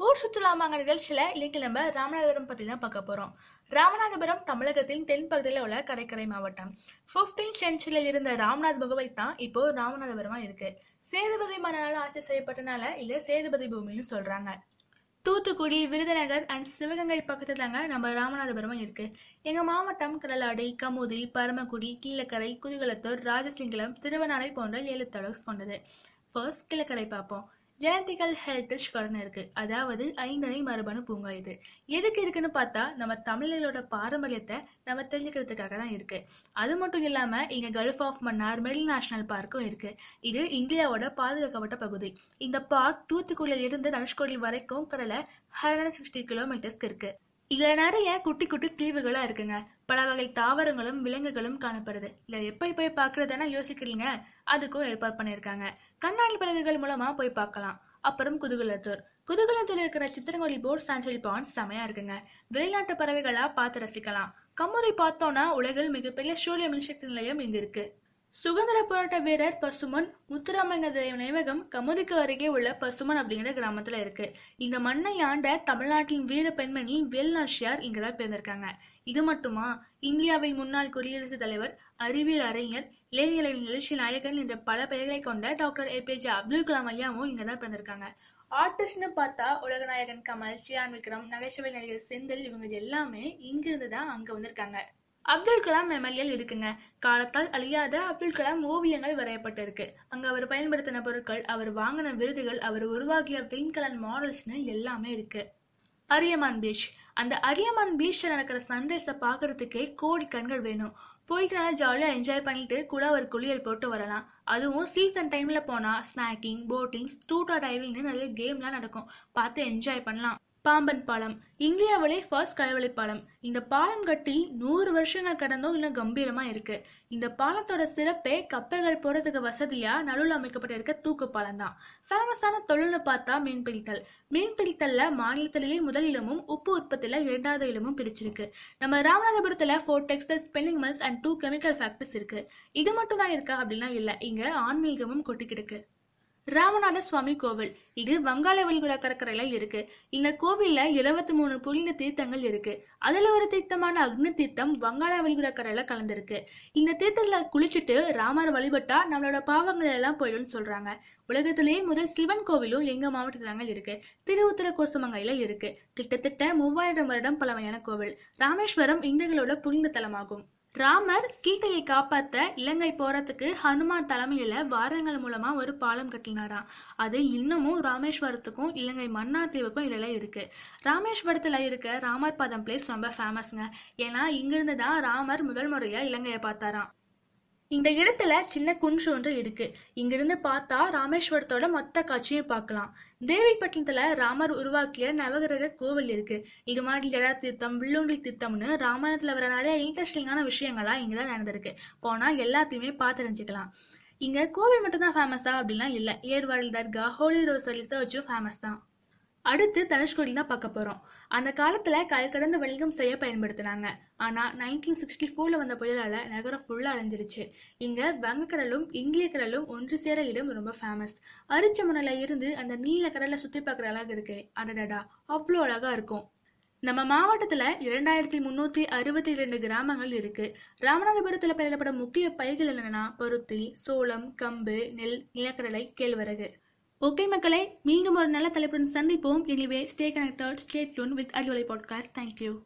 ஊர் சுற்றுலா சுற்றுலாமாங்க நிகழ்ச்சியில் இன்னைக்கு நம்ம ராமநாதபுரம் பற்றி தான் பார்க்க போகிறோம் ராமநாதபுரம் தமிழகத்தின் தென் பகுதியில் உள்ள கடற்கரை மாவட்டம். ஃபிஃப்டீன் சென்ச்சுரியில் இருந்த ராமநாத் முகவை தான் இப்போ ராமநாதபுரமாக இருக்கு. சேதுபதி மன்னனால் ஆட்சி செய்யப்பட்டனால இல்லை சேதுபதி பூமின்னு சொல்கிறாங்க தூத்துக்குடி விருதுநகர் அண்ட் சிவகங்கை பக்கத்துல தாங்க நம்ம ராமநாதபுரம் இருக்கு. எங்க மாவட்டம் கடலாடி கமுதி பரமக்குடி கீழக்கரை குதிகலத்தூர் ராஜசிங்கலம் திருவண்ணாலை போன்ற ஏழு தொடர்ஸ் கொண்டது. ஃபர்ஸ்ட் கீழக்கரை பார்ப்போம். ஜெனட்டிக்கல் ஹெரிட்டேஜ் கடன் இருக்கு. அதாவது ஐந்தனை மரபணு பூங்கா இது. எதுக்கு இருக்குன்னு பார்த்தா நம்ம தமிழர்களோட பாரம்பரியத்தை நம்ம தெரிஞ்சுக்கிறதுக்காக தான் இருக்கு. அது மட்டும் இல்லாம இங்க gulf of Mannar marine national பார்க்கும் இருக்கு. இது இந்தியாவோட பாதுகாக்கப்பட்ட பகுதி. இந்த பார்க் தூத்துக்குடியில இருந்து தனுஷ்கோடி வரைக்கும் கடலை ஹண்ட்ரட் சிக்ஸ்டி கிலோமீட்டர்ஸ்க்கு இருக்கு. இதுல நிறைய குட்டி குட்டி தீவுகளா இருக்குங்க. பல வகை தாவரங்களும் விலங்குகளும் காணப்படுது. இல்ல எப்படி போய் பாக்குறதுன்னா யோசிக்கிறீங்க? அதுக்கும் ஏற்பாடு பண்ணிருக்காங்க கண்ணாடி படகுகள் மூலமா போய் பார்க்கலாம். அப்புறம் குதுகுலத்தூர். குதுகுலத்தூர் இருக்கிற சித்திரங்கோடி போர்ட் சான்சரி பாண்ட்ஸ் செமையா இருக்குங்க. வெளிநாட்டு பறவைகளா பார்த்து ரசிக்கலாம். கம்முறை பார்த்தோம்னா உலகில் மிகப்பெரிய சூரிய மின்சக்தி நிலையம் இங்க இருக்கு. சுதந்திர போராட்ட வீரர் பசுமன் முத்துராமலிங்க நினைவகம் கமுதிக்கு அருகே உள்ள பசுமன் அப்படிங்கிற கிராமத்துல இருக்கு. இந்த மண்ணை ஆண்ட தமிழ்நாட்டின் வீர பெண்மணி வேல்நாச்சியார் இங்கதான் பிறந்திருக்காங்க. இது மட்டுமா? இந்தியாவின் முன்னாள் குடியரசுத் தலைவர் அறிவியல் அறிஞர் இளைஞர் நிகழ்ச்சி நாயகன் என்ற பல பெயர்களை கொண்ட டாக்டர் ஏபிஜே அப்துல் கலாம் ஐயாவும் இங்கதான் பிறந்திருக்காங்க. ஆர்டிஸ்ட்னு பார்த்தா உலகநாயகன் கமல் சியான் விக்ரம் நகைச்சுவை நடிகர் செந்தில் இவங்க எல்லாமே இங்கிருந்து தான் அங்க வந்திருக்காங்க. அப்துல் கலாம் மெமரியல் இருக்குங்க. காலத்தால் அழியாத அப்துல் கலாம் ஓவியங்கள் வரையப்பட்டிருக்கு. அங்க அவர் பயன்படுத்தின பொருட்கள் அவர் வாங்கின விருதுகள் அவர் உருவாக்கிய வெண்கலன் மாடல்ஸ்னு எல்லாமே இருக்கு. அரியமான் பீச். அந்த அரியமான் பீச்ல நடக்கிற சன்ரைஸை பாக்குறதுக்கே கோடி கண்கள் வேணும். போயிட்டு நல்லா ஜாலியா என்ஜாய் பண்ணிட்டு கூட ஒரு குளியல் போட்டு வரலாம். அதுவும் சீசன் டைம்ல போனா ஸ்நாக்கிங் போட்டிங் ஸ்டூட்டா டைவிங்னு நிறைய கேம்லாம் நடக்கும். பார்த்து என்ஜாய் பண்ணலாம். பாம்பன் பாலம். இந்தியாவிலே ஃபர்ஸ்ட் கடவுளை பாலம். இந்த பாலம் கட்டி நூறு வருஷங்கள் கடந்தும் இன்னும் கம்பீரமா இருக்கு. இந்த பாலத்தோட சிறப்பே கப்பல்கள் போறதுக்கு வசதியா நடுவில் அமைக்கப்பட்டிருக்க தூக்கு பாலம் தான் ஃபேமஸான தொழில்னு பார்த்தா மீன்பிடித்தல். மீன்பிடித்தல்ல மாநிலத்திலேயே முதல் இடமும் உப்பு உற்பத்தியில இரண்டாவது இலமும் பிரிச்சிருக்கு. நம்ம ராமநாதபுரத்துல four textile spinning mills and two chemical factories இருக்கு. இது மட்டும் தான் இருக்கா அப்படின்னா இல்ல இங்க ஆன்மீகமும் கொட்டிக்கிருக்கு ராமநாத சுவாமி கோவில். இது வங்காள விரிகுடா கடற்கரையில இருக்கு. இந்த கோவில்ல இருபத்தி மூணு புனித தீர்த்தங்கள் இருக்கு. அதுல ஒரு தீர்த்தமான அக்னி தீர்த்தம் வங்காள விரிகுடா கரையில கலந்திருக்கு. இந்த தீர்த்தத்துல குளிச்சுட்டு ராமர் வழிபட்டா நம்மளோட பாவங்கள் எல்லாம் போயிடும்னு சொல்றாங்க. உலகத்திலேயே முதல் சிவன் கோவிலும் எங்க மாவட்டத்திலாங்க இருக்கு. திருவுத்தர கோசமங்கையில இருக்கு. கிட்டத்தட்ட மூவாயிரம் வருடம் பழமையான கோவில். ராமேஸ்வரம் இந்துகளோட புனித தலமாகும். ராமர் சீதையை காப்பாத்த இலங்கை போறதுக்கு ஹனுமான் தலைமையில வாரங்கள் மூலமா ஒரு பாலம் கட்டினாராம் அது இன்னமும் ராமேஸ்வரத்துக்கும் இலங்கை மன்னார் தீவுக்கும் இடையில இருக்கு. ராமேஸ்வரத்துல இருக்க ராமர் பாதம் பிளேஸ் ரொம்ப ஃபேமஸ்ங்க ஏன்னா இங்கிருந்து தான் ராமர் முதல் முறையா இலங்கையை பார்த்தாராம். இந்த இடத்துல சின்ன குன்று ஒன்று இருக்கு. இங்கிருந்து பார்த்தா ராமேஸ்வரத்தோட மொத்த காட்சியை பார்க்கலாம். தேவிப்பட்டினத்துல ராமர் உருவாக்கிய நவகிரக கோவில் இருக்கு. இது மாதிரி ஜடா தீர்த்தம் வில்லுண்டி தீர்த்தம்னு ராமாயணத்துல வர நிறைய இன்ட்ரெஸ்டிங்கான விஷயங்களா இங்கதான் நடந்திருக்கு. போனா எல்லாத்தையுமே பார்த்துரிஞ்சுக்கலாம் இங்க கோவில் மட்டும்தான் ஃபேமஸா அப்படின்னா இல்ல. ஏர்வாடி தர்கா ஹோலி ரோசரி சர்ச்சும் ஃபேமஸ் தான். அடுத்து தனுஷ்கோடி தான் பார்க்க போகிறோம் அந்த காலத்தில் கல் கடந்து வணிகம் செய்ய பயன்படுத்தினாங்க. ஆனால் நைன்டீன் சிக்ஸ்டி ஃபோரில் வந்த புயலால் நகரம் ஃபுல்லாக அழிஞ்சிருச்சு. இங்கே வங்கக்கடலும் இந்திய கடலும் ஒன்று சேர இடம் ரொம்ப ஃபேமஸ் அரிச்சமணில் இருந்து அந்த நீல கடலை சுற்றி பார்க்குற அழகு இருக்கு. அடடடா அவ்வளோ அழகாக இருக்கும். நம்ம மாவட்டத்தில் இரண்டாயிரத்தி முந்நூற்றி அறுபத்தி இரண்டு கிராமங்கள் இருக்குது ராமநாதபுரத்தில் பயிரிடப்படும் முக்கிய பயிர்கள் என்னென்னா பருத்தி சோளம் கம்பு நெல் நிலக்கடலை கேழ்வரகு. ஓகே மக்களே மீண்டும் ஒரு நல்ல தலைப்புடன் சந்திப்போம். Anyway stay connected stay tuned with Arivalai podcast. Thank you